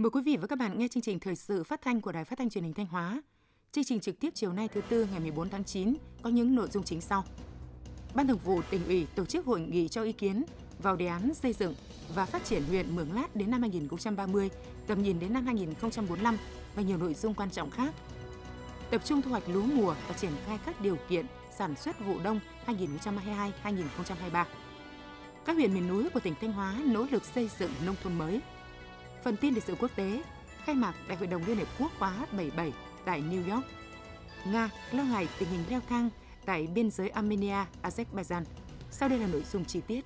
Mời quý vị và các bạn nghe chương trình thời sự phát thanh của Đài Phát thanh Truyền hình Thanh Hóa. Chương trình trực tiếp chiều nay thứ tư ngày 14 tháng 9 có những nội dung chính sau. Ban Thường vụ tỉnh ủy tổ chức hội nghị cho ý kiến vào đề án xây dựng và phát triển huyện Mường Lát đến năm 2030, tầm nhìn đến năm 2045 và nhiều nội dung quan trọng khác. Tập trung thu hoạch lúa mùa và triển khai các điều kiện sản xuất vụ đông 2022-2023. Các huyện miền núi của tỉnh Thanh Hóa nỗ lực xây dựng nông thôn mới. Phần tin lịch sử quốc tế, khai mạc Đại hội đồng Liên Hợp Quốc khóa 77 tại New York. Nga lo ngại tình hình leo thang tại biên giới Armenia, Azerbaijan. Sau đây là nội dung chi tiết.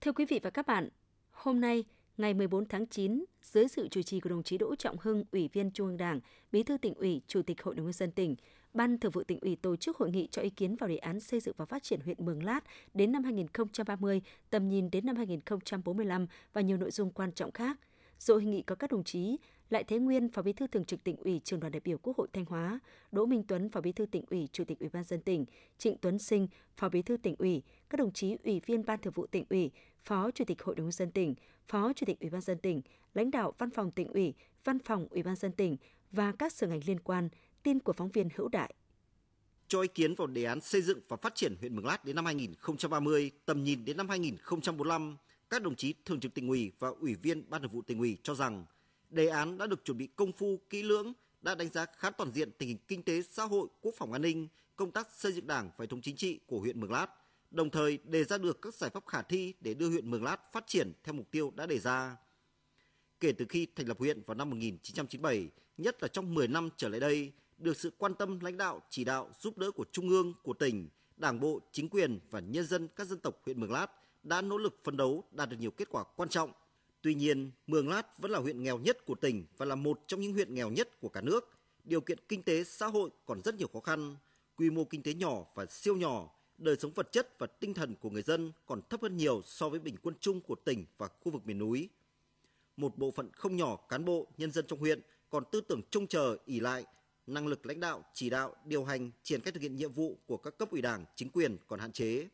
Thưa quý vị và các bạn, hôm nay, ngày 14 tháng 9, dưới sự chủ trì của đồng chí Đỗ Trọng Hưng, Ủy viên Trung ương Đảng, Bí thư tỉnh ủy, Chủ tịch Hội đồng nhân dân tỉnh, Ban Thường vụ tỉnh ủy tổ chức hội nghị cho ý kiến vào đề án xây dựng và phát triển huyện Mường Lát đến năm 2030, tầm nhìn đến năm 2045 và nhiều nội dung quan trọng khác. Dự hội nghị có các đồng chí lại Thế Nguyên, Phó Bí thư Thường trực Tỉnh ủy, Trường đoàn đại biểu Quốc hội Thanh Hóa, Đỗ Minh Tuấn, Phó Bí thư Tỉnh ủy, Chủ tịch Ủy ban dân tỉnh, Trịnh Tuấn Sinh, Phó Bí thư Tỉnh ủy, các đồng chí Ủy viên Ban Thường vụ Tỉnh ủy, Phó Chủ tịch Hội đồng dân tỉnh, Phó Chủ tịch Ủy ban dân tỉnh, lãnh đạo Văn phòng Tỉnh ủy, Văn phòng Ủy ban dân tỉnh và các sở ngành liên quan. Tin của phóng viên Hữu Đại cho ý kiến vào đề án xây dựng và phát triển huyện Mường Lát đến năm 2030, tầm nhìn đến năm 2045, các đồng chí thường trực tỉnh ủy và ủy viên ban thường vụ tỉnh ủy cho rằng đề án đã được chuẩn bị công phu kỹ lưỡng, đã đánh giá khá toàn diện tình hình kinh tế, xã hội, quốc phòng an ninh, công tác xây dựng Đảng và hệ thống chính trị của huyện Mường Lát, đồng thời đề ra được các giải pháp khả thi để đưa huyện Mường Lát phát triển theo mục tiêu đã đề ra. Kể từ khi thành lập huyện vào năm 1997, nhất là trong 10 năm trở lại đây, được sự quan tâm lãnh đạo, chỉ đạo, giúp đỡ của Trung ương, của tỉnh, Đảng bộ, chính quyền và nhân dân các dân tộc huyện Mường Lát đã nỗ lực phấn đấu đạt được nhiều kết quả quan trọng. Tuy nhiên, Mường Lát vẫn là huyện nghèo nhất của tỉnh và là một trong những huyện nghèo nhất của cả nước. Điều kiện kinh tế xã hội còn rất nhiều khó khăn, quy mô kinh tế nhỏ và siêu nhỏ, đời sống vật chất và tinh thần của người dân còn thấp hơn nhiều so với bình quân chung của tỉnh và khu vực miền núi. Một bộ phận không nhỏ cán bộ, nhân dân trong huyện còn tư tưởng trông chờ, ỉ lại, năng lực lãnh đạo, chỉ đạo, điều hành, triển khai thực hiện nhiệm vụ của các cấp ủy đảng, chính quyền còn hạn chế.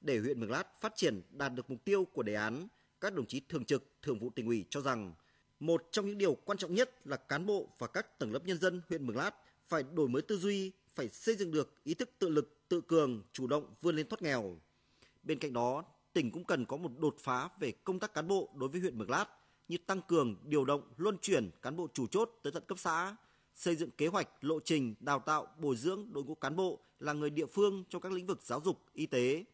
Để huyện Mường Lát phát triển đạt được mục tiêu của đề án, các đồng chí thường trực, thường vụ tỉnh ủy cho rằng một trong những điều quan trọng nhất là cán bộ và các tầng lớp nhân dân huyện Mường Lát phải đổi mới tư duy, phải xây dựng được ý thức tự lực, tự cường, chủ động vươn lên thoát nghèo. Bên cạnh đó, tỉnh cũng cần có một đột phá về công tác cán bộ đối với huyện Mường Lát như tăng cường điều động luân chuyển cán bộ chủ chốt tới tận cấp xã, xây dựng kế hoạch, lộ trình đào tạo, bồi dưỡng đội ngũ cán bộ là người địa phương trong các lĩnh vực giáo dục, y tế,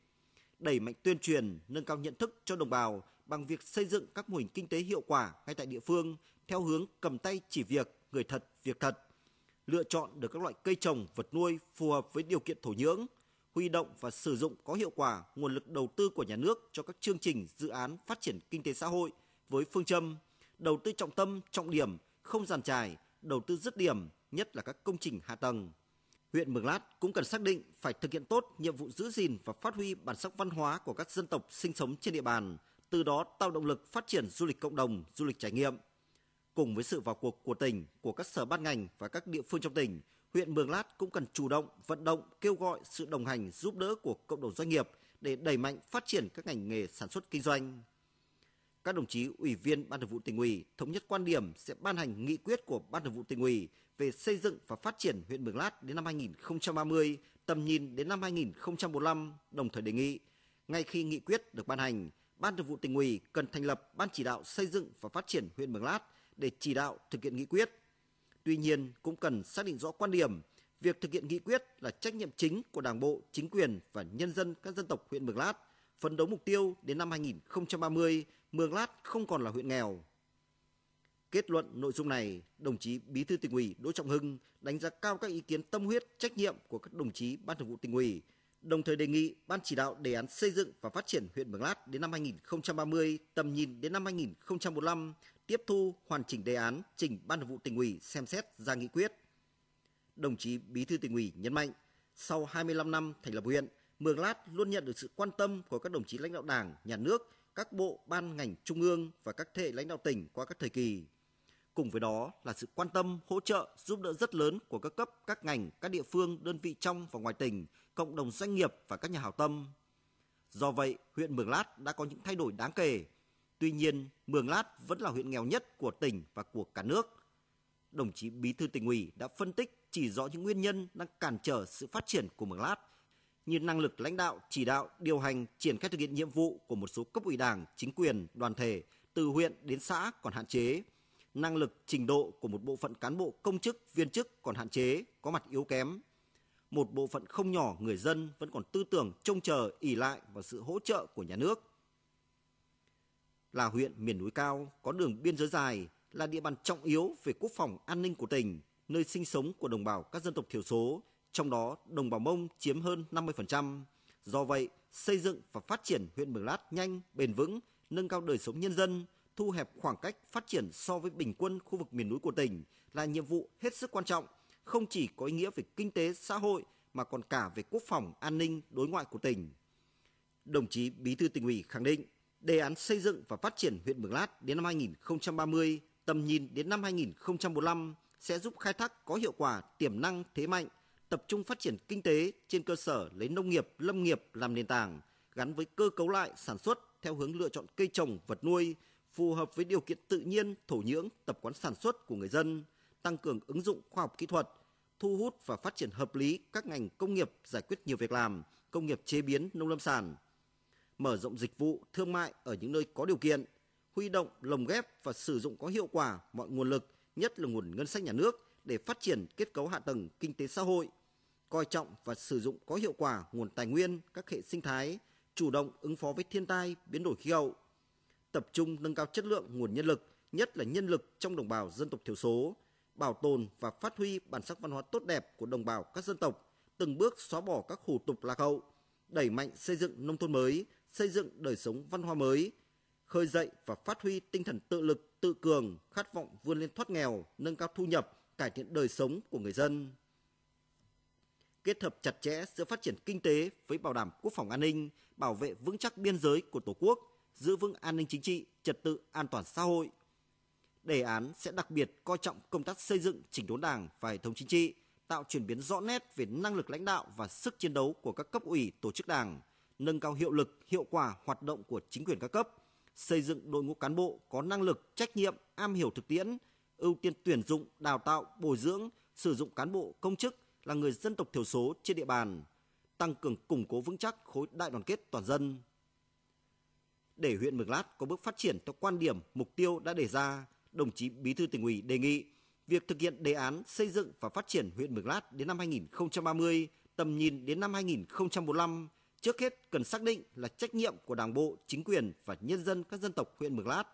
đẩy mạnh tuyên truyền, nâng cao nhận thức cho đồng bào bằng việc xây dựng các mô hình kinh tế hiệu quả ngay tại địa phương theo hướng cầm tay chỉ việc, người thật, việc thật, lựa chọn được các loại cây trồng, vật nuôi phù hợp với điều kiện thổ nhưỡng, huy động và sử dụng có hiệu quả nguồn lực đầu tư của nhà nước cho các chương trình dự án phát triển kinh tế xã hội với phương châm đầu tư trọng tâm, trọng điểm, không giàn trải, đầu tư dứt điểm, nhất là các công trình hạ tầng. Huyện Mường Lát cũng cần xác định phải thực hiện tốt nhiệm vụ giữ gìn và phát huy bản sắc văn hóa của các dân tộc sinh sống trên địa bàn, từ đó tạo động lực phát triển du lịch cộng đồng, du lịch trải nghiệm. Cùng với sự vào cuộc của tỉnh, của các sở ban ngành và các địa phương trong tỉnh, huyện Mường Lát cũng cần chủ động, vận động, kêu gọi sự đồng hành giúp đỡ của cộng đồng doanh nghiệp để đẩy mạnh phát triển các ngành nghề sản xuất kinh doanh các đồng chí ủy viên ban thường vụ tỉnh ủy thống nhất quan điểm sẽ ban hành nghị quyết của ban thường vụ tỉnh ủy về xây dựng và phát triển huyện Mường Lát đến năm 2030, tầm nhìn đến năm 2045, đồng thời đề nghị ngay khi nghị quyết được ban hành, ban thường vụ tỉnh ủy cần thành lập ban chỉ đạo xây dựng và phát triển huyện Mường Lát để chỉ đạo thực hiện nghị quyết. Tuy nhiên cũng cần xác định rõ quan điểm việc thực hiện nghị quyết là trách nhiệm chính của Đảng bộ, chính quyền và nhân dân các dân tộc huyện Mường Lát, phấn đấu mục tiêu đến năm 2030 Mường Lát không còn là huyện nghèo. Kết luận nội dung này, đồng chí Bí thư tỉnh ủy Đỗ Trọng Hưng đánh giá cao các ý kiến tâm huyết, trách nhiệm của các đồng chí Ban Thường vụ tỉnh ủy, đồng thời đề nghị Ban chỉ đạo đề án xây dựng và phát triển huyện Mường Lát đến năm 2030, tầm nhìn đến năm 2045, tiếp thu hoàn chỉnh đề án trình Ban Thường vụ tỉnh ủy xem xét ra nghị quyết. Đồng chí Bí thư tỉnh ủy nhấn mạnh, sau 25 năm thành lập huyện, Mường Lát luôn nhận được sự quan tâm của các đồng chí lãnh đạo Đảng, Nhà nước các bộ ban ngành trung ương và các thế hệ lãnh đạo tỉnh qua các thời kỳ. Cùng với đó là sự quan tâm, hỗ trợ, giúp đỡ rất lớn của các cấp, các ngành, các địa phương, đơn vị trong và ngoài tỉnh, cộng đồng doanh nghiệp và các nhà hảo tâm. Do vậy, huyện Mường Lát đã có những thay đổi đáng kể. Tuy nhiên, Mường Lát vẫn là huyện nghèo nhất của tỉnh và của cả nước. Đồng chí Bí thư tỉnh ủy đã phân tích chỉ rõ những nguyên nhân đang cản trở sự phát triển của Mường Lát như năng lực lãnh đạo, chỉ đạo, điều hành, triển khai thực hiện nhiệm vụ của một số cấp ủy đảng, chính quyền, đoàn thể từ huyện đến xã còn hạn chế, năng lực trình độ của một bộ phận cán bộ công chức, viên chức còn hạn chế, có mặt yếu kém. Một bộ phận không nhỏ người dân vẫn còn tư tưởng trông chờ, ỉ lại vào sự hỗ trợ của nhà nước. Là huyện miền núi cao, có đường biên giới dài, là địa bàn trọng yếu về quốc phòng an ninh của tỉnh, nơi sinh sống của đồng bào các dân tộc thiểu số, trong đó đồng bào Mông chiếm hơn 50%. Do vậy, xây dựng và phát triển huyện Mường Lát nhanh, bền vững, nâng cao đời sống nhân dân, thu hẹp khoảng cách phát triển so với bình quân khu vực miền núi của tỉnh là nhiệm vụ hết sức quan trọng, không chỉ có ý nghĩa về kinh tế xã hội mà còn cả về quốc phòng an ninh đối ngoại của tỉnh. Đồng chí Bí thư tỉnh ủy khẳng định, đề án xây dựng và phát triển huyện Mường Lát đến năm 2030, tầm nhìn đến năm 2045 sẽ giúp khai thác có hiệu quả tiềm năng thế mạnh, tập trung phát triển kinh tế trên cơ sở lấy nông nghiệp, lâm nghiệp làm nền tảng, gắn với cơ cấu lại sản xuất theo hướng lựa chọn cây trồng, vật nuôi phù hợp với điều kiện tự nhiên, thổ nhưỡng, tập quán sản xuất của người dân, tăng cường ứng dụng khoa học kỹ thuật, thu hút và phát triển hợp lý các ngành công nghiệp giải quyết nhiều việc làm, công nghiệp chế biến nông lâm sản, mở rộng dịch vụ thương mại ở những nơi có điều kiện, huy động, lồng ghép và sử dụng có hiệu quả mọi nguồn lực, nhất là nguồn ngân sách nhà nước để phát triển kết cấu hạ tầng kinh tế xã hội, coi trọng và sử dụng có hiệu quả nguồn tài nguyên, các hệ sinh thái, chủ động ứng phó với thiên tai, biến đổi khí hậu, tập trung nâng cao chất lượng nguồn nhân lực, nhất là nhân lực trong đồng bào dân tộc thiểu số, bảo tồn và phát huy bản sắc văn hóa tốt đẹp của đồng bào các dân tộc, từng bước xóa bỏ các hủ tục lạc hậu, đẩy mạnh xây dựng nông thôn mới, xây dựng đời sống văn hóa mới, khơi dậy và phát huy tinh thần tự lực, tự cường, khát vọng vươn lên thoát nghèo, nâng cao thu nhập, cải thiện đời sống của người dân. Kết hợp chặt chẽ giữa phát triển kinh tế với bảo đảm quốc phòng an ninh, bảo vệ vững chắc biên giới của Tổ quốc, giữ vững an ninh chính trị, trật tự an toàn xã hội. Đề án sẽ đặc biệt coi trọng công tác xây dựng chỉnh đốn Đảng và hệ thống chính trị, tạo chuyển biến rõ nét về năng lực lãnh đạo và sức chiến đấu của các cấp ủy tổ chức Đảng, nâng cao hiệu lực, hiệu quả hoạt động của chính quyền các cấp, xây dựng đội ngũ cán bộ có năng lực, trách nhiệm, am hiểu thực tiễn, ưu tiên tuyển dụng, đào tạo, bồi dưỡng, sử dụng cán bộ công chức là người dân tộc thiểu số trên địa bàn, tăng cường củng cố vững chắc khối đại đoàn kết toàn dân. Để huyện Mường Lát có bước phát triển theo quan điểm, mục tiêu đã đề ra, đồng chí Bí thư tỉnh ủy đề nghị việc thực hiện đề án xây dựng và phát triển huyện Mường Lát đến năm 2030, tầm nhìn đến năm 2045, trước hết cần xác định là trách nhiệm của Đảng bộ, chính quyền và nhân dân các dân tộc huyện Mường Lát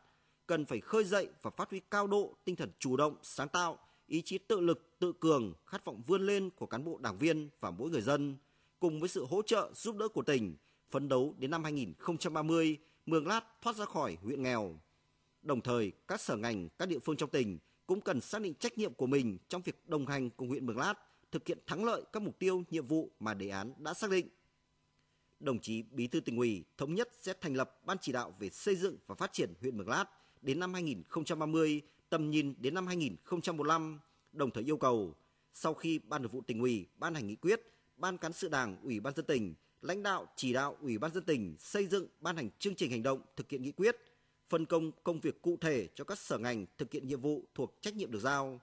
cần phải khơi dậy và phát huy cao độ tinh thần chủ động, sáng tạo, ý chí tự lực, tự cường, khát vọng vươn lên của cán bộ đảng viên và mỗi người dân, cùng với sự hỗ trợ giúp đỡ của tỉnh, phấn đấu đến năm 2030 Mường Lát thoát ra khỏi huyện nghèo. Đồng thời, các sở ngành, các địa phương trong tỉnh cũng cần xác định trách nhiệm của mình trong việc đồng hành cùng huyện Mường Lát thực hiện thắng lợi các mục tiêu, nhiệm vụ mà đề án đã xác định. Đồng chí Bí thư tỉnh ủy thống nhất sẽ thành lập ban chỉ đạo về xây dựng và phát triển huyện Mường Lát đến năm 2030, tầm nhìn đến năm 2045, đồng thời yêu cầu sau khi Ban Thường vụ tỉnh ủy ban hành nghị quyết, Ban cán sự Đảng, Ủy ban dân tỉnh lãnh đạo chỉ đạo Ủy ban dân tỉnh xây dựng ban hành chương trình hành động thực hiện nghị quyết, phân công công việc cụ thể cho các sở ngành thực hiện nhiệm vụ thuộc trách nhiệm được giao.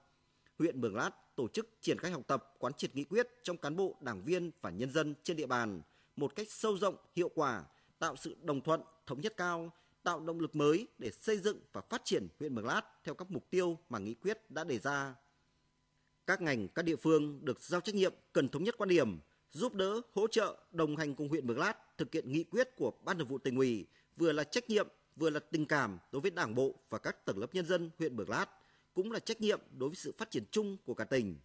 Huyện Mường Lát tổ chức triển khai học tập quán triệt nghị quyết trong cán bộ, đảng viên và nhân dân trên địa bàn một cách sâu rộng, hiệu quả, tạo sự đồng thuận, thống nhất cao, tạo động lực mới để xây dựng và phát triển huyện Mường Lát theo các mục tiêu mà nghị quyết đã đề ra. Các ngành, các địa phương được giao trách nhiệm cần thống nhất quan điểm, giúp đỡ, hỗ trợ, đồng hành cùng huyện Mường Lát thực hiện nghị quyết của Ban Thường vụ tỉnh ủy, vừa là trách nhiệm, vừa là tình cảm đối với Đảng bộ và các tầng lớp nhân dân huyện Mường Lát, cũng là trách nhiệm đối với sự phát triển chung của cả tỉnh.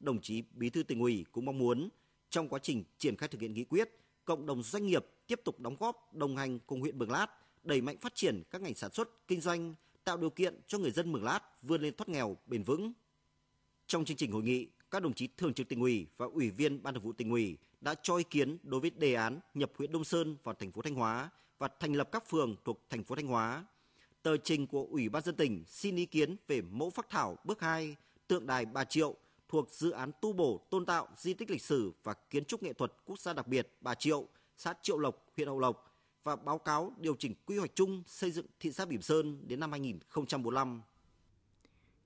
Đồng chí Bí thư tỉnh ủy cũng mong muốn trong quá trình triển khai thực hiện nghị quyết, cộng đồng doanh nghiệp tiếp tục đóng góp, đồng hành cùng huyện Mường Lát, đẩy mạnh phát triển các ngành sản xuất, kinh doanh, tạo điều kiện cho người dân Mường Lát vươn lên thoát nghèo bền vững. Trong chương trình hội nghị, các đồng chí thường trực tỉnh ủy và ủy viên ban thường vụ tỉnh ủy đã cho ý kiến đối với đề án nhập huyện Đông Sơn vào thành phố Thanh Hóa và thành lập các phường thuộc thành phố Thanh Hóa. tờ trình của Ủy ban dân tỉnh xin ý kiến về mẫu phác thảo bước 2 tượng đài Bà Triệu thuộc dự án tu bổ tôn tạo di tích lịch sử và kiến trúc nghệ thuật quốc gia đặc biệt Bà Triệu, xã Triệu Lộc, huyện Hậu Lộc và báo cáo điều chỉnh quy hoạch chung xây dựng thị xã Bỉm Sơn đến năm 2045.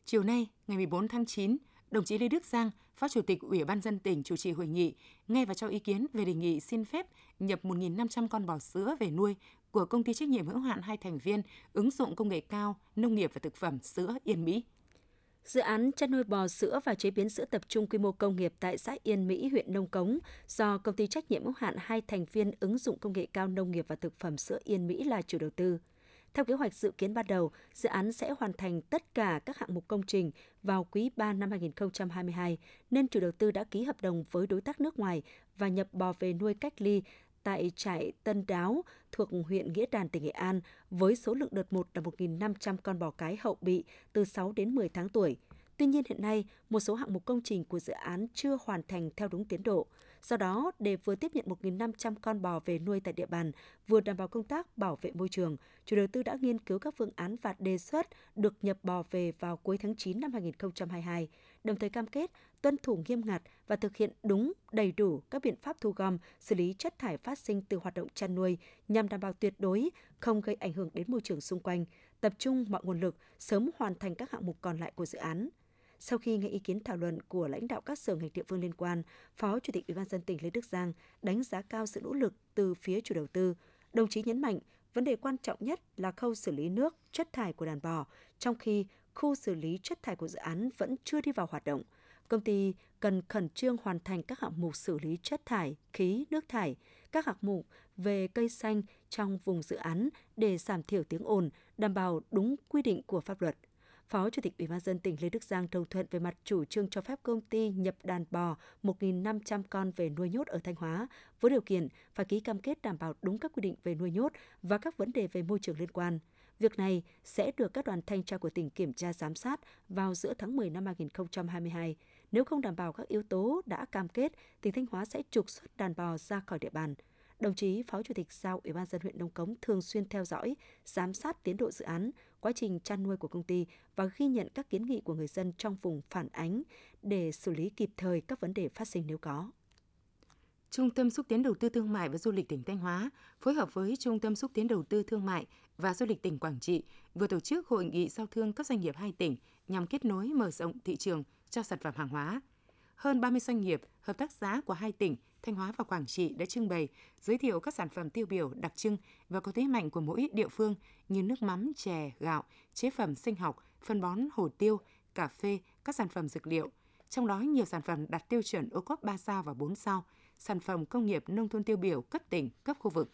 Chiều nay, ngày 14 tháng 9, đồng chí Lê Đức Giang, Phó Chủ tịch Ủy ban dân tỉnh chủ trì hội nghị, nghe và cho ý kiến về đề nghị xin phép nhập 1.500 con bò sữa về nuôi của công ty trách nhiệm hữu hạn hai thành viên ứng dụng công nghệ cao nông nghiệp và thực phẩm sữa Yên Mỹ. Dự án chăn nuôi bò sữa và chế biến sữa tập trung quy mô công nghiệp tại xã Yên Mỹ, huyện Nông Cống do công ty trách nhiệm hữu hạn hai thành viên ứng dụng công nghệ cao nông nghiệp và thực phẩm sữa Yên Mỹ là chủ đầu tư. Theo kế hoạch dự kiến ban đầu, dự án sẽ hoàn thành tất cả các hạng mục công trình vào quý 3 năm 2022, nên chủ đầu tư đã ký hợp đồng với đối tác nước ngoài và nhập bò về nuôi cách ly tại trại Tân Đáo thuộc huyện Nghĩa Đàn, tỉnh Nghệ An với số lượng đợt 1 là 1.500 con bò cái hậu bị từ 6 đến 10 tháng tuổi. Tuy nhiên hiện nay, một số hạng mục công trình của dự án chưa hoàn thành theo đúng tiến độ. Do đó, để vừa tiếp nhận 1.500 con bò về nuôi tại địa bàn, vừa đảm bảo công tác bảo vệ môi trường, chủ đầu tư đã nghiên cứu các phương án và đề xuất được nhập bò về vào cuối tháng 9 năm 2022, đồng thời cam kết tuân thủ nghiêm ngặt và thực hiện đúng, đầy đủ các biện pháp thu gom, xử lý chất thải phát sinh từ hoạt động chăn nuôi nhằm đảm bảo tuyệt đối không gây ảnh hưởng đến môi trường xung quanh, tập trung mọi nguồn lực sớm hoàn thành các hạng mục còn lại của dự án. Sau khi nghe ý kiến thảo luận của lãnh đạo các sở ngành địa phương liên quan, Phó Chủ tịch Ủy ban dân tỉnh Lê Đức Giang đánh giá cao sự nỗ lực từ phía chủ đầu tư. Đồng chí nhấn mạnh, vấn đề quan trọng nhất là khâu xử lý nước, chất thải của đàn bò, trong khi khu xử lý chất thải của dự án vẫn chưa đi vào hoạt động. Công ty cần khẩn trương hoàn thành các hạng mục xử lý chất thải, khí, nước thải, các hạng mục về cây xanh trong vùng dự án để giảm thiểu tiếng ồn, đảm bảo đúng quy định của pháp luật. Phó Chủ tịch Ủy ban dân tỉnh Lê Đức Giang đồng thuận về mặt chủ trương cho phép công ty nhập đàn bò 1.500 con về nuôi nhốt ở Thanh Hóa với điều kiện phải ký cam kết đảm bảo đúng các quy định về nuôi nhốt và các vấn đề về môi trường liên quan. Việc này sẽ được các đoàn thanh tra của tỉnh kiểm tra giám sát vào giữa tháng 10 năm 2022. Nếu không đảm bảo các yếu tố đã cam kết, tỉnh Thanh Hóa sẽ trục xuất đàn bò ra khỏi địa bàn. Đồng chí Phó Chủ tịch giao Ủy ban dân huyện Đông Cống thường xuyên theo dõi, giám sát tiến độ dự án, quá trình chăn nuôi của công ty và ghi nhận các kiến nghị của người dân trong vùng phản ánh để xử lý kịp thời các vấn đề phát sinh nếu có. Trung tâm xúc tiến đầu tư thương mại và du lịch tỉnh Thanh Hóa phối hợp với Trung tâm xúc tiến đầu tư thương mại và du lịch tỉnh Quảng Trị vừa tổ chức hội nghị giao thương các doanh nghiệp hai tỉnh nhằm kết nối mở rộng thị trường cho sản phẩm hàng hóa. Hơn 30 doanh nghiệp, hợp tác xã của hai tỉnh Thanh Hóa và Quảng Trị đã trưng bày, giới thiệu các sản phẩm tiêu biểu đặc trưng và có thế mạnh của mỗi địa phương như nước mắm, chè, gạo, chế phẩm sinh học, phân bón, hồ tiêu, cà phê, các sản phẩm dược liệu. Trong đó nhiều sản phẩm đạt tiêu chuẩn ô cốp 3 sao và 4 sao, sản phẩm công nghiệp nông thôn tiêu biểu cấp tỉnh, cấp khu vực.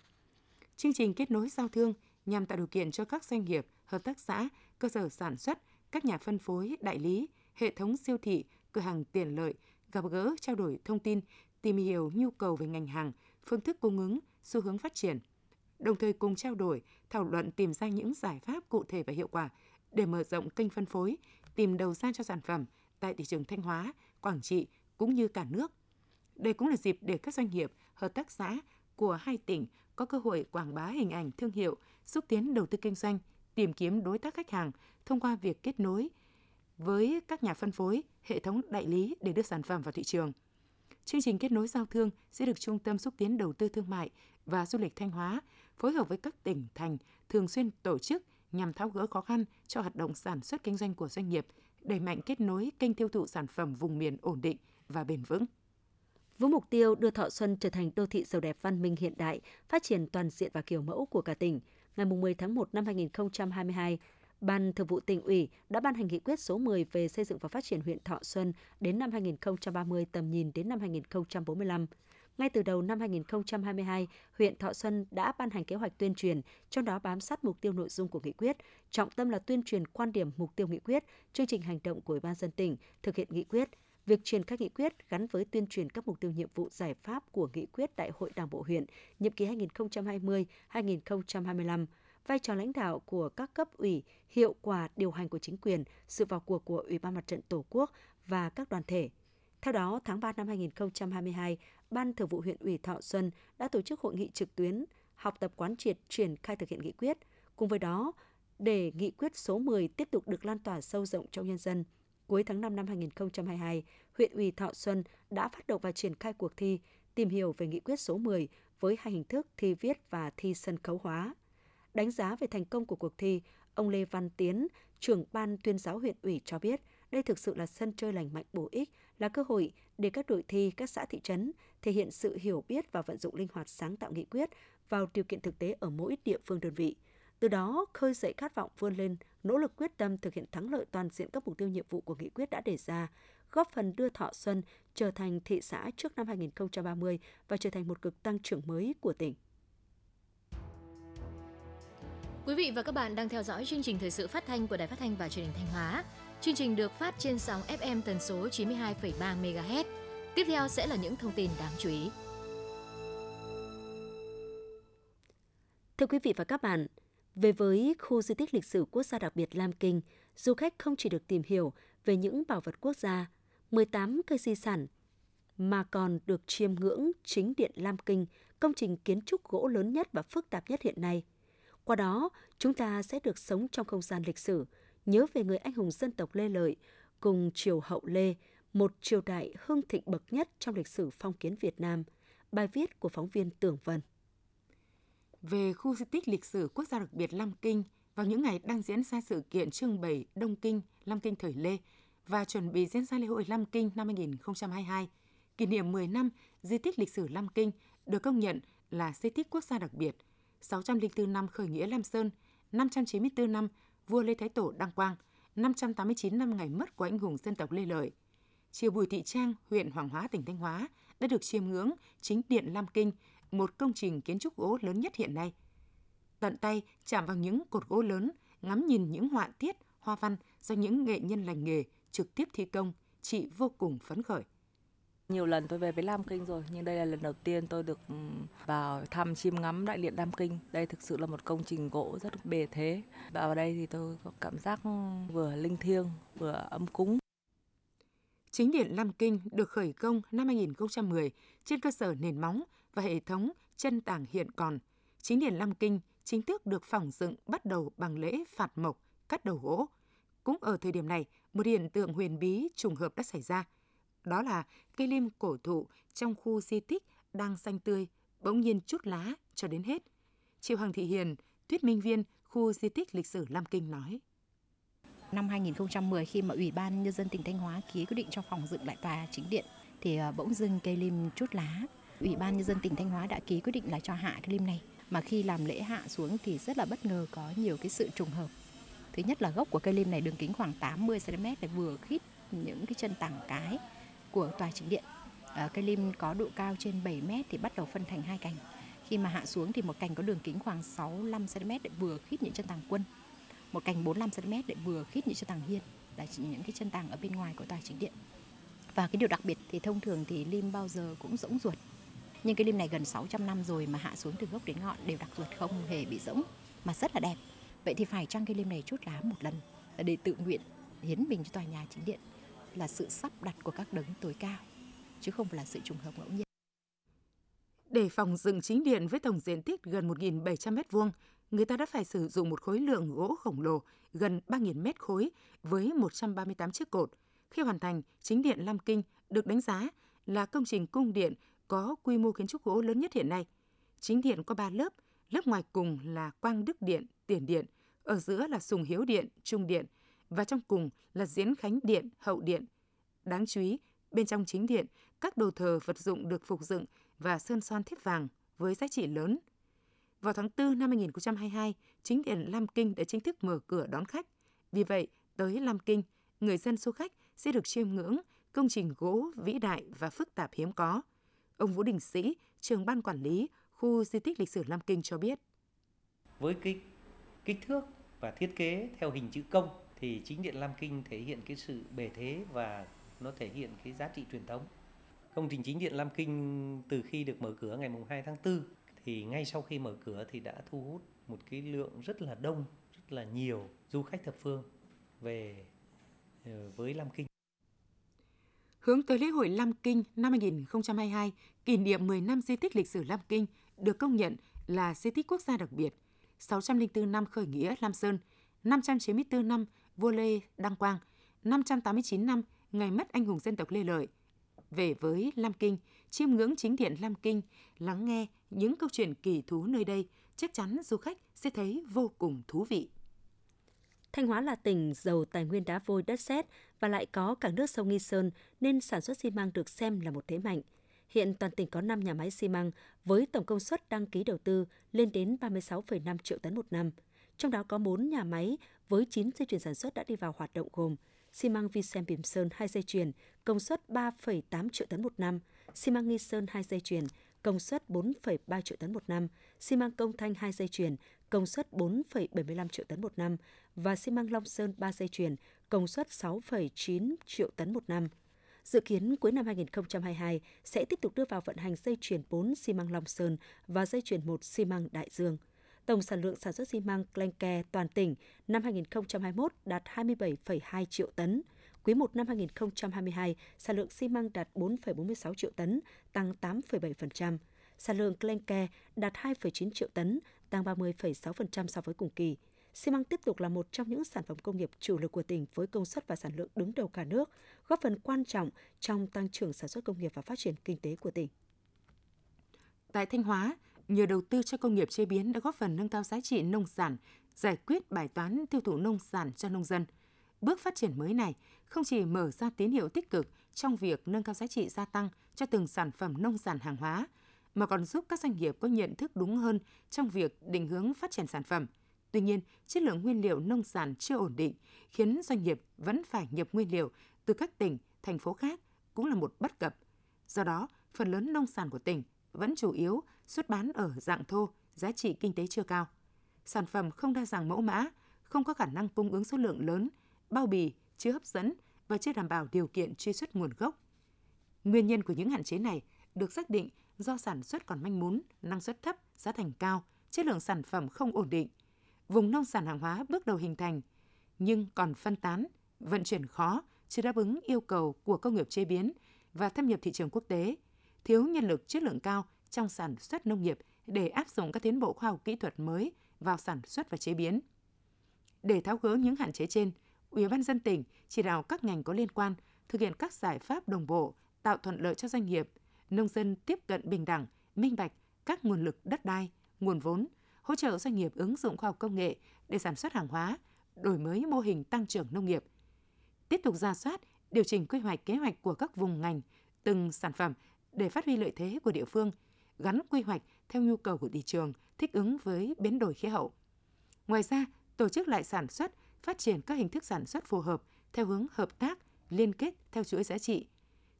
Chương trình kết nối giao thương nhằm tạo điều kiện cho các doanh nghiệp, hợp tác xã, cơ sở sản xuất, các nhà phân phối, đại lý, hệ thống siêu thị, cửa hàng tiện lợi gặp gỡ trao đổi thông tin, tìm hiểu nhu cầu về ngành hàng, phương thức cung ứng, xu hướng phát triển. Đồng thời cùng trao đổi, thảo luận tìm ra những giải pháp cụ thể và hiệu quả để mở rộng kênh phân phối, tìm đầu ra cho sản phẩm tại thị trường Thanh Hóa, Quảng Trị cũng như cả nước. Đây cũng là dịp để các doanh nghiệp, hợp tác xã của hai tỉnh có cơ hội quảng bá hình ảnh thương hiệu, xúc tiến đầu tư kinh doanh, tìm kiếm đối tác khách hàng thông qua việc kết nối với các nhà phân phối, hệ thống đại lý để đưa sản phẩm vào thị trường. Chương trình kết nối giao thương sẽ được Trung tâm xúc tiến đầu tư thương mại và du lịch Thanh Hóa phối hợp với các tỉnh thành thường xuyên tổ chức nhằm tháo gỡ khó khăn cho hoạt động sản xuất kinh doanh của doanh nghiệp, đẩy mạnh kết nối kênh tiêu thụ sản phẩm vùng miền ổn định và bền vững. Với mục tiêu đưa Thọ Xuân trở thành đô thị giàu đẹp văn minh hiện đại, phát triển toàn diện và kiểu mẫu của cả tỉnh, ngày 10 tháng 1 năm 2022, Ban Thường vụ tỉnh ủy đã ban hành nghị quyết số 10 về xây dựng và phát triển huyện Thọ Xuân đến năm 2030 tầm nhìn đến năm 2045. Ngay từ đầu năm 2022, huyện Thọ Xuân đã ban hành kế hoạch tuyên truyền, trong đó bám sát mục tiêu nội dung của nghị quyết, trọng tâm là tuyên truyền quan điểm mục tiêu nghị quyết, chương trình hành động của Ủy ban dân tỉnh thực hiện nghị quyết, việc triển khai nghị quyết gắn với tuyên truyền các mục tiêu nhiệm vụ giải pháp của nghị quyết Đại hội Đảng bộ huyện nhiệm kỳ 2020-2025 vai trò lãnh đạo của các cấp ủy, hiệu quả điều hành của chính quyền, sự vào cuộc của Ủy ban Mặt trận Tổ quốc và các đoàn thể. Theo đó, tháng 3 năm 2022, Ban Thường vụ huyện ủy Thọ Xuân đã tổ chức hội nghị trực tuyến học tập quán triệt triển khai thực hiện nghị quyết. Cùng với đó, để nghị quyết số 10 tiếp tục được lan tỏa sâu rộng trong nhân dân. Cuối tháng 5 năm 2022, huyện ủy Thọ Xuân đã phát động và triển khai cuộc thi tìm hiểu về nghị quyết số 10 với hai hình thức thi viết và thi sân khấu hóa. Đánh giá về thành công của cuộc thi, ông Lê Văn Tiến, trưởng ban tuyên giáo huyện ủy cho biết đây thực sự là sân chơi lành mạnh bổ ích, là cơ hội để các đội thi, các xã thị trấn thể hiện sự hiểu biết và vận dụng linh hoạt sáng tạo nghị quyết vào điều kiện thực tế ở mỗi địa phương đơn vị. Từ đó, khơi dậy khát vọng vươn lên, nỗ lực quyết tâm thực hiện thắng lợi toàn diện các mục tiêu nhiệm vụ của nghị quyết đã đề ra, góp phần đưa Thọ Xuân trở thành thị xã trước năm 2030 và trở thành một cực tăng trưởng mới của tỉnh. Quý vị và các bạn đang theo dõi chương trình thời sự phát thanh của Đài Phát thanh và Truyền hình Thanh Hóa. Chương trình được phát trên sóng FM tần số 92,3 MHz. Tiếp theo sẽ là những thông tin đáng chú ý. Thưa quý vị và các bạn, về với khu di tích lịch sử quốc gia đặc biệt Lam Kinh, du khách không chỉ được tìm hiểu về những bảo vật quốc gia, 18 cây di sản, mà còn được chiêm ngưỡng chính điện Lam Kinh, công trình kiến trúc gỗ lớn nhất và phức tạp nhất hiện nay. Qua đó, chúng ta sẽ được sống trong không gian lịch sử, nhớ về người anh hùng dân tộc Lê Lợi cùng triều hậu Lê, một triều đại hưng thịnh bậc nhất trong lịch sử phong kiến Việt Nam. Bài viết của phóng viên Tưởng Vân. Về khu di tích lịch sử quốc gia đặc biệt Lam Kinh, vào những ngày đang diễn ra sự kiện trưng bày Đông Kinh, Lam Kinh thời Lê và chuẩn bị diễn ra lễ hội Lam Kinh năm 2022, kỷ niệm 10 năm di tích lịch sử Lam Kinh được công nhận là di tích quốc gia đặc biệt, 604 năm khởi nghĩa Lam Sơn, 594 năm vua Lê Thái Tổ đăng quang, 589 năm ngày mất của anh hùng dân tộc Lê Lợi. Chiều Bùi Thị Trang, huyện Hoàng Hóa, tỉnh Thanh Hóa đã được chiêm ngưỡng chính điện Lam Kinh, một công trình kiến trúc gỗ lớn nhất hiện nay. Tận tay chạm vào những cột gỗ lớn, ngắm nhìn những họa tiết, hoa văn do những nghệ nhân lành nghề trực tiếp thi công, chị vô cùng phấn khởi. Nhiều lần tôi về với Lam Kinh rồi, nhưng đây là lần đầu tiên tôi được ừ, vào thăm chiêm ngắm đại điện Lam Kinh. Đây thực sự là một công trình gỗ rất bề thế. Vào đây thì tôi có cảm giác vừa linh thiêng, vừa ấm cúng. Chính điện Lam Kinh được khởi công năm 2010 trên cơ sở nền móng và hệ thống chân tảng hiện còn. Chính điện Lam Kinh chính thức được phỏng dựng bắt đầu bằng lễ phạt mộc, cắt đầu gỗ. Cũng ở thời điểm này, một hiện tượng huyền bí trùng hợp đã xảy ra – đó là cây lim cổ thụ trong khu di tích đang xanh tươi, bỗng nhiên chút lá cho đến hết. Chị Hoàng Thị Hiền, thuyết minh viên khu di tích lịch sử Lam Kinh nói. Năm 2010 khi mà Ủy ban Nhân dân tỉnh Thanh Hóa ký quyết định cho phòng dựng lại tòa chính điện thì ờ, bỗng dưng cây lim chút lá. Ủy ban Nhân dân tỉnh Thanh Hóa đã ký quyết định là cho hạ cái lim này. Mà khi làm lễ hạ xuống thì rất là bất ngờ có nhiều cái sự trùng hợp. Thứ nhất là gốc của cây lim này đường kính khoảng 80 cm để vừa khít những cái chân tảng cái của tòa chính điện. À, cây lim có độ cao trên 7 mét thì bắt đầu phân thành hai cành. Khi mà hạ xuống thì một cành có đường kính khoảng 65 cm để vừa khít những chân tàng quân. Một cành 45 cm để vừa khít những chân tàng hiên là những cái chân tàng ở bên ngoài của tòa chính điện. Và cái điều đặc biệt thì thông thường thì lim bao giờ cũng rỗng ruột. Nhưng cái lim này gần 600 năm rồi mà hạ xuống từ gốc đến ngọn đều đặc ruột không hề bị rỗng mà rất là đẹp. Vậy thì phải chăng cái lim này chút lá một lần để tự nguyện hiến mình cho tòa nhà chính điện là sự sắp đặt của các đấng tối cao, chứ không phải là sự trùng hợp ngẫu nhiên. Để phòng dựng chính điện với tổng diện tích gần 1.700 m2, người ta đã phải sử dụng một khối lượng gỗ khổng lồ gần 3.000 mét khối với 138 chiếc cột. Khi hoàn thành, chính điện Lam Kinh được đánh giá là công trình cung điện có quy mô kiến trúc gỗ lớn nhất hiện nay. Chính điện có 3 lớp, lớp ngoài cùng là quang đức điện, tiền điện, ở giữa là sùng hiếu điện, trung điện và trong cùng là diễn khánh điện, hậu điện. Đáng chú ý, bên trong chính điện, các đồ thờ vật dụng được phục dựng và sơn son thiếp vàng với giá trị lớn. Vào tháng 4 năm 2022, chính điện Lam Kinh đã chính thức mở cửa đón khách. Vì vậy, tới Lam Kinh, người dân du khách sẽ được chiêm ngưỡng công trình gỗ vĩ đại và phức tạp hiếm có. Ông Vũ Đình Sĩ, trưởng ban quản lý khu di tích lịch sử Lam Kinh cho biết. Với cái kích thước và thiết kế theo hình chữ công thì chính điện Lam Kinh thể hiện cái sự bề thế và nó thể hiện cái giá trị truyền thống. Công trình chính điện Lam Kinh từ khi được mở cửa ngày 2 tháng 4 thì ngay sau khi mở cửa thì đã thu hút một cái lượng rất là đông, rất là nhiều du khách thập phương về ờ, với Lam Kinh. Hướng tới lễ hội Lam Kinh năm 2022, kỷ niệm 10 năm di tích lịch sử Lam Kinh được công nhận là di tích quốc gia đặc biệt, 604 năm khởi nghĩa Lam Sơn – 594 năm vua Lê Đăng Quang, 589 năm ngày mất anh hùng dân tộc Lê Lợi. Về với Lam Kinh, chiêm ngưỡng chính điện Lam Kinh, lắng nghe những câu chuyện kỳ thú nơi đây, chắc chắn du khách sẽ thấy vô cùng thú vị. Thanh Hóa là tỉnh giàu tài nguyên đá vôi đất sét và lại có cảng nước sông Nghi Sơn nên sản xuất xi măng được xem là một thế mạnh. Hiện toàn tỉnh có 5 nhà máy xi măng với tổng công suất đăng ký đầu tư lên đến 36,5 triệu tấn một năm. Trong đó có 4 nhà máy với 9 dây chuyền sản xuất đã đi vào hoạt động gồm xi măng Vicem Bỉm Sơn 2 dây chuyền, công suất 3,8 triệu tấn một năm, xi măng Nghi Sơn 2 dây chuyền, công suất 4,3 triệu tấn một năm, xi măng Công Thanh 2 dây chuyền, công suất 4,75 triệu tấn một năm và xi măng Long Sơn 3 dây chuyền, công suất 6,9 triệu tấn một năm. Dự kiến cuối năm 2022 sẽ tiếp tục đưa vào vận hành dây chuyền 4 xi măng Long Sơn và dây chuyền 1 xi măng Đại Dương. Tổng sản lượng sản xuất xi măng Glenke toàn tỉnh năm 2021 đạt 27,2 triệu tấn. Quý 1 năm 2022, sản lượng xi măng đạt 4,46 triệu tấn, tăng 8,7%. Sản lượng Glenke đạt 2,9 triệu tấn, tăng 30,6% so với cùng kỳ. Xi măng tiếp tục là một trong những sản phẩm công nghiệp chủ lực của tỉnh với công suất và sản lượng đứng đầu cả nước, góp phần quan trọng trong tăng trưởng sản xuất công nghiệp và phát triển kinh tế của tỉnh. Tại Thanh Hóa, nhờ đầu tư cho công nghiệp chế biến đã góp phần nâng cao giá trị nông sản, giải quyết bài toán tiêu thụ nông sản cho nông dân. Bước phát triển mới này không chỉ mở ra tín hiệu tích cực trong việc nâng cao giá trị gia tăng cho từng sản phẩm nông sản hàng hóa, mà còn giúp các doanh nghiệp có nhận thức đúng hơn trong việc định hướng phát triển sản phẩm. Tuy nhiên, chất lượng nguyên liệu nông sản chưa ổn định, khiến doanh nghiệp vẫn phải nhập nguyên liệu từ các tỉnh, thành phố khác cũng là một bất cập. Do đó, phần lớn nông sản của tỉnh vẫn chủ yếu xuất bán ở dạng thô, giá trị kinh tế chưa cao. Sản phẩm không đa dạng mẫu mã, không có khả năng cung ứng số lượng lớn, bao bì chưa hấp dẫn và chưa đảm bảo điều kiện truy xuất nguồn gốc. Nguyên nhân của những hạn chế này được xác định do sản xuất còn manh mún, năng suất thấp, giá thành cao, chất lượng sản phẩm không ổn định. Vùng nông sản hàng hóa bước đầu hình thành, nhưng còn phân tán, vận chuyển khó, chưa đáp ứng yêu cầu của công nghiệp chế biến và thâm nhập thị trường quốc tế, thiếu nhân lực chất lượng cao trong sản xuất nông nghiệp để áp dụng các tiến bộ khoa học kỹ thuật mới vào sản xuất và chế biến. Để tháo gỡ những hạn chế trên, Ủy ban dân tỉnh chỉ đạo các ngành có liên quan thực hiện các giải pháp đồng bộ, tạo thuận lợi cho doanh nghiệp, nông dân tiếp cận bình đẳng, minh bạch các nguồn lực đất đai, nguồn vốn, hỗ trợ doanh nghiệp ứng dụng khoa học công nghệ để sản xuất hàng hóa, đổi mới mô hình tăng trưởng nông nghiệp. Tiếp tục ra soát, điều chỉnh quy hoạch kế hoạch của các vùng ngành, từng sản phẩm để phát huy lợi thế của địa phương, gắn quy hoạch theo nhu cầu của thị trường, thích ứng với biến đổi khí hậu. Ngoài ra, tổ chức lại sản xuất, phát triển các hình thức sản xuất phù hợp theo hướng hợp tác, liên kết theo chuỗi giá trị,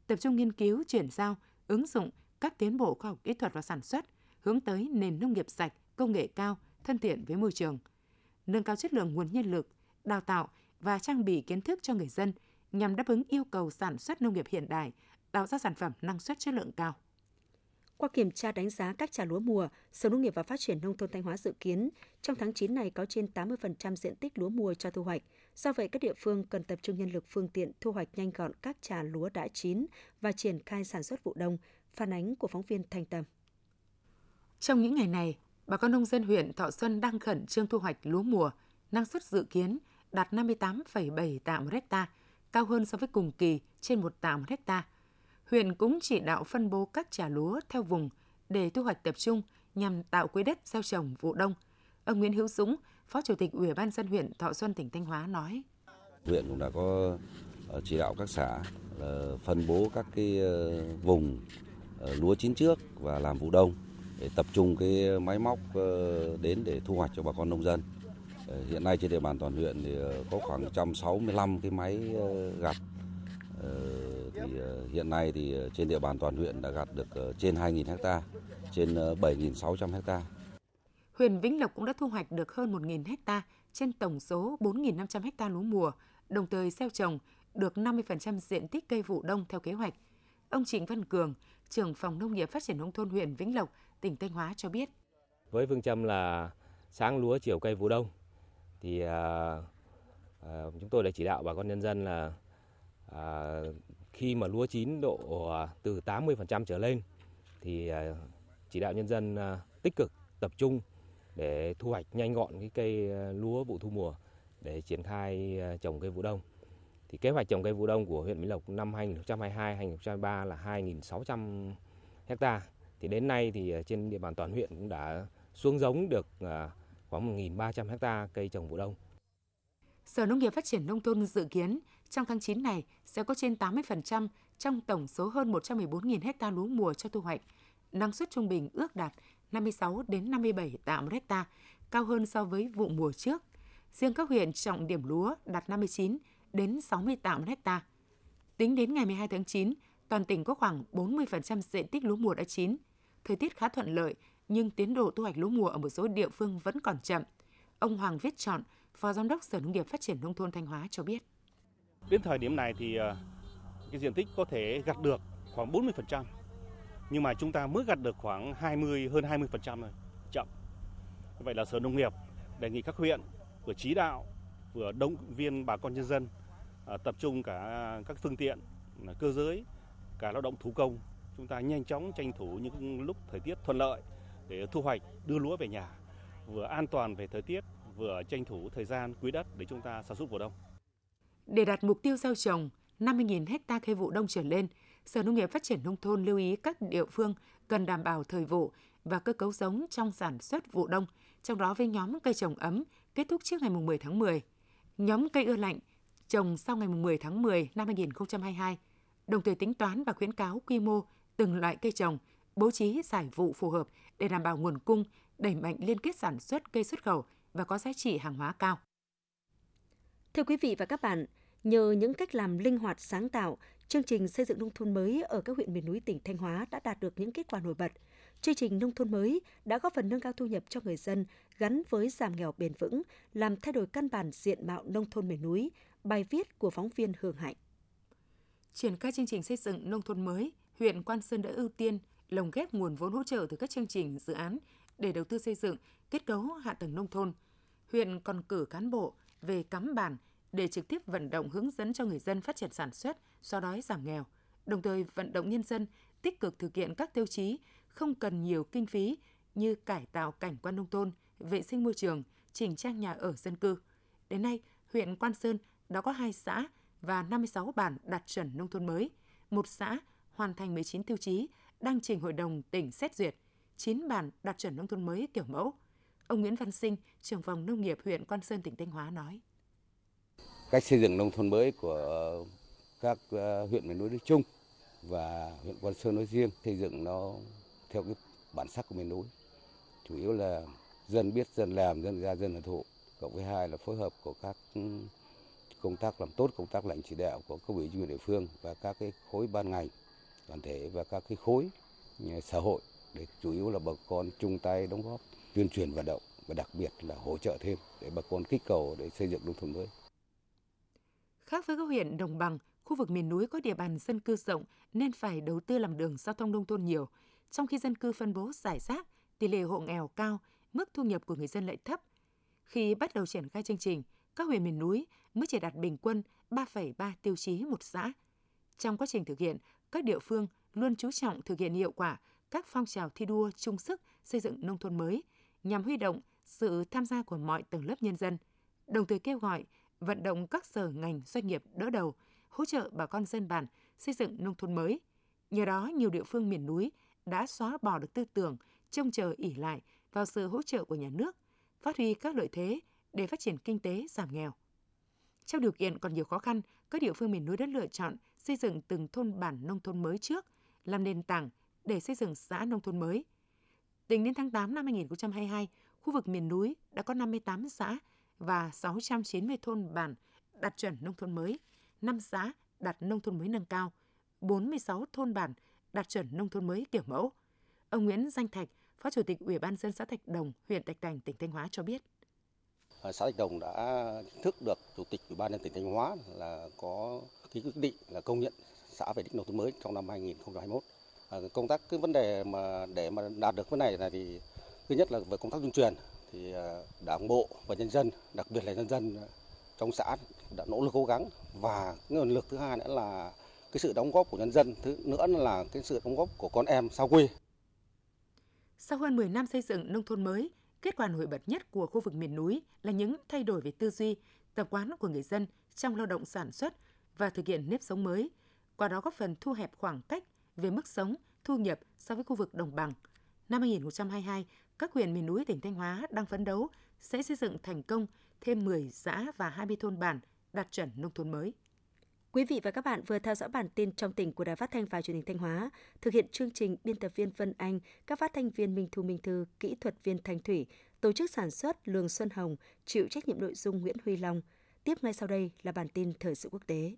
tập trung nghiên cứu, chuyển giao, ứng dụng các tiến bộ khoa học kỹ thuật vào sản xuất, hướng tới nền nông nghiệp sạch, công nghệ cao, thân thiện với môi trường, nâng cao chất lượng nguồn nhân lực, đào tạo và trang bị kiến thức cho người dân nhằm đáp ứng yêu cầu sản xuất nông nghiệp hiện đại, tạo ra sản phẩm năng suất chất lượng cao. Qua kiểm tra đánh giá các trà lúa mùa, Sở Nông nghiệp và Phát triển Nông thôn Thanh Hóa dự kiến trong tháng 9 này có trên 80% diện tích lúa mùa cho thu hoạch. Do vậy, các địa phương cần tập trung nhân lực phương tiện thu hoạch nhanh gọn các trà lúa đã chín và triển khai sản xuất vụ đông, phản ánh của phóng viên Thanh Tâm. Trong những ngày này, bà con nông dân huyện Thọ Xuân đang khẩn trương thu hoạch lúa mùa, năng suất dự kiến đạt 58,7 tạ một hecta, cao hơn so với cùng kỳ trên một tạ một hecta. Huyện cũng chỉ đạo phân bố các trà lúa theo vùng để thu hoạch tập trung nhằm tạo quỹ đất gieo trồng vụ đông. Ông Nguyễn Hữu Dũng, Phó Chủ tịch Ủy ban dân huyện Thọ Xuân tỉnh Thanh Hóa nói: Huyện cũng đã có ờ, chỉ đạo các xã phân bố các cái ờ, vùng ờ, lúa chín trước và làm vụ đông để tập trung cái máy móc đến để thu hoạch cho bà con nông dân. Hiện nay trên địa bàn toàn huyện thì có khoảng 165 cái máy gặt thì hiện nay thì trên địa bàn toàn huyện đã gặt được trên 2.000 ha, trên 7.600 ha. Huyện Vĩnh Lộc cũng đã thu hoạch được hơn 1.000 ha trên tổng số 4.500 ha lúa mùa, đồng thời gieo trồng được 50% diện tích cây vụ đông theo kế hoạch. Ông Trịnh Văn Cường, trưởng phòng nông nghiệp phát triển nông thôn huyện Vĩnh Lộc, tỉnh Thanh Hóa cho biết. Với phương châm là sáng lúa chiều cây vụ đông thì à, à, chúng tôi đã chỉ đạo bà con nhân dân là à, khi mà lúa chín độ à, từ 80% trở lên thì à, chỉ đạo nhân dân à, tích cực tập trung để thu hoạch nhanh gọn cái cây à, lúa vụ thu mùa để triển khai à, trồng cây vụ đông. Thì kế hoạch trồng cây vụ đông của huyện Mỹ Lộc năm 2022-2023 là 2.600 hecta. Thì đến nay thì trên địa bàn toàn huyện cũng đã xuống giống được khoảng 1.300 hecta cây trồng vụ đông. Sở Nông nghiệp Phát triển Nông thôn dự kiến trong tháng 9 này sẽ có trên 80% trong tổng số hơn 114.000 hecta lúa mùa cho thu hoạch. Năng suất trung bình ước đạt 56 đến 57 tạ một hecta, cao hơn so với vụ mùa trước. Riêng các huyện trọng điểm lúa đạt 59 đến 60 tạ một hecta. Tính đến ngày 12 tháng 9, toàn tỉnh có khoảng 40% diện tích lúa mùa đã chín. Thời tiết khá thuận lợi, nhưng tiến độ thu hoạch lúa mùa ở một số địa phương vẫn còn chậm. Ông Hoàng Viết Chọn, Phó Giám đốc Sở Nông nghiệp Phát triển Nông thôn Thanh Hóa cho biết. Đến thời điểm này thì ờ, cái diện tích có thể gặt được khoảng 40%. Nhưng mà chúng ta mới gặt được khoảng 20 hơn 20% rồi, chậm. Vậy là Sở Nông nghiệp đề nghị các huyện vừa chỉ đạo vừa động viên bà con nhân dân ờ, tập trung cả các phương tiện cơ giới cả lao động thủ công chúng ta nhanh chóng tranh thủ những lúc thời tiết thuận lợi để thu hoạch đưa lúa về nhà vừa an toàn về thời tiết vừa tranh thủ thời gian quý đất để chúng ta sản xuất vụ đông. Để đạt mục tiêu gieo trồng 50.000 ha cây vụ đông trở lên, Sở Nông nghiệp Phát triển Nông thôn lưu ý các địa phương cần đảm bảo thời vụ và cơ cấu giống trong sản xuất vụ đông, trong đó với nhóm cây trồng ấm kết thúc trước ngày 10 tháng 10. Nhóm cây ưa lạnh trồng sau ngày 10 tháng 10 năm 2022, đồng thời tính toán và khuyến cáo quy mô từng loại cây trồng, bố trí giải vụ phù hợp để đảm bảo nguồn cung, đẩy mạnh liên kết sản xuất cây xuất khẩu và có giá trị hàng hóa cao. Thưa quý vị và các bạn, nhờ những cách làm linh hoạt sáng tạo, chương trình xây dựng nông thôn mới ở các huyện miền núi tỉnh Thanh Hóa đã đạt được những kết quả nổi bật. Chương trình nông thôn mới đã góp phần nâng cao thu nhập cho người dân gắn với giảm nghèo bền vững, làm thay đổi căn bản diện mạo nông thôn miền núi. Bài viết của phóng viên Hương Hạnh. Triển khai chương trình xây dựng nông thôn mới, huyện Quan Sơn đã ưu tiên lồng ghép nguồn vốn hỗ trợ từ các chương trình dự án để đầu tư xây dựng kết cấu hạ tầng nông thôn. Huyện còn cử cán bộ về cắm bản để trực tiếp vận động hướng dẫn cho người dân phát triển sản xuất, xóa đói giảm nghèo, đồng thời vận động nhân dân tích cực thực hiện các tiêu chí không cần nhiều kinh phí như cải tạo cảnh quan nông thôn, vệ sinh môi trường, chỉnh trang nhà ở dân cư. Đến nay, huyện Quan Sơn đã có 2 xã và 56 bản đạt chuẩn nông thôn mới, một xã hoàn thành 19 tiêu chí đang trình Hội đồng tỉnh xét duyệt, 9 bản đạt chuẩn nông thôn mới kiểu mẫu. Ông Nguyễn Văn Sinh, trưởng phòng nông nghiệp huyện Quan Sơn tỉnh Thanh Hóa nói. Cách xây dựng nông thôn mới của các ờ, huyện miền núi nói chung và huyện Quan Sơn nói riêng xây dựng nó theo cái bản sắc của miền núi. Chủ yếu là dân biết dân làm, dân ra dân là thụ. Cộng với hai là phối hợp của các ừ, công tác làm tốt công tác lãnh chỉ đạo của cấp ủy chính quyền địa phương và các cái khối ban ngành đoàn thể và các cái khối ờ, xã hội để chủ yếu là bà con chung tay đóng góp tuyên truyền vận động và đặc biệt là hỗ trợ thêm để bà con kích cầu để xây dựng nông thôn mới. Khác với các huyện đồng bằng, khu vực miền núi có địa bàn dân cư rộng nên phải đầu tư làm đường giao thông nông thôn nhiều, trong khi dân cư phân bố giải rác, tỷ lệ hộ nghèo cao, mức thu nhập của người dân lại thấp. Khi bắt đầu triển khai chương trình, các huyện miền núi mới chỉ đạt bình quân 3,3 tiêu chí một xã. Trong quá trình thực hiện, các địa phương luôn chú trọng thực hiện hiệu quả các phong trào thi đua chung sức xây dựng nông thôn mới nhằm huy động sự tham gia của mọi tầng lớp nhân dân, đồng thời kêu gọi vận động các sở ngành doanh nghiệp đỡ đầu, hỗ trợ bà con dân bản xây dựng nông thôn mới. Nhờ đó, nhiều địa phương miền núi đã xóa bỏ được tư tưởng trông chờ ỉ lại vào sự hỗ trợ của nhà nước, phát huy các lợi thế để phát triển kinh tế giảm nghèo. Trong điều kiện còn nhiều khó khăn, các địa phương miền núi đã lựa chọn xây dựng từng thôn bản nông thôn mới trước, làm nền tảng để xây dựng xã nông thôn mới. Tính đến tháng 8 năm 2022, khu vực miền núi đã có 58 xã và 690 thôn bản đạt chuẩn nông thôn mới, 5 xã đạt nông thôn mới nâng cao, 46 thôn bản đạt chuẩn nông thôn mới kiểu mẫu. Ông Nguyễn Danh Thạch, Phó Chủ tịch Ủy ban dân xã Thạch Đồng, huyện Thạch Thành, tỉnh Thanh Hóa cho biết. Ờ, xã Thạch Đồng đã thức được Chủ tịch Ủy ban nhân tỉnh Thanh Hóa là có ký quyết định là công nhận xã về đích nông thôn mới trong năm 2021. À, ờ, công tác cái vấn đề mà để mà đạt được cái này là thì thứ nhất là về công tác tuyên truyền thì à, đảng bộ và nhân dân, đặc biệt là nhân dân à, trong xã đã nỗ lực cố gắng và nguồn lực thứ hai nữa là cái sự đóng góp của nhân dân, thứ nữa là cái sự đóng góp của con em xa quê. Sau hơn 10 năm xây dựng nông thôn mới, Kết quả nổi bật nhất của khu vực miền núi là những thay đổi về tư duy, tập quán của người dân trong lao động sản xuất và thực hiện nếp sống mới, qua đó góp phần thu hẹp khoảng cách về mức sống, thu nhập so với khu vực đồng bằng. Năm 2022, các huyện miền núi tỉnh Thanh Hóa đang phấn đấu sẽ xây dựng thành công thêm 10 xã và 20 thôn bản đạt chuẩn nông thôn mới. Quý vị và các bạn vừa theo dõi bản tin trong tỉnh của Đài Phát thanh và Truyền hình Thanh Hóa. Thực hiện chương trình biên tập viên Vân Anh, các phát thanh viên Minh Thu Minh Thư, kỹ thuật viên Thanh Thủy, tổ chức sản xuất Lường Xuân Hồng, chịu trách nhiệm nội dung Nguyễn Huy Long. Tiếp ngay sau đây là bản tin thời sự quốc tế.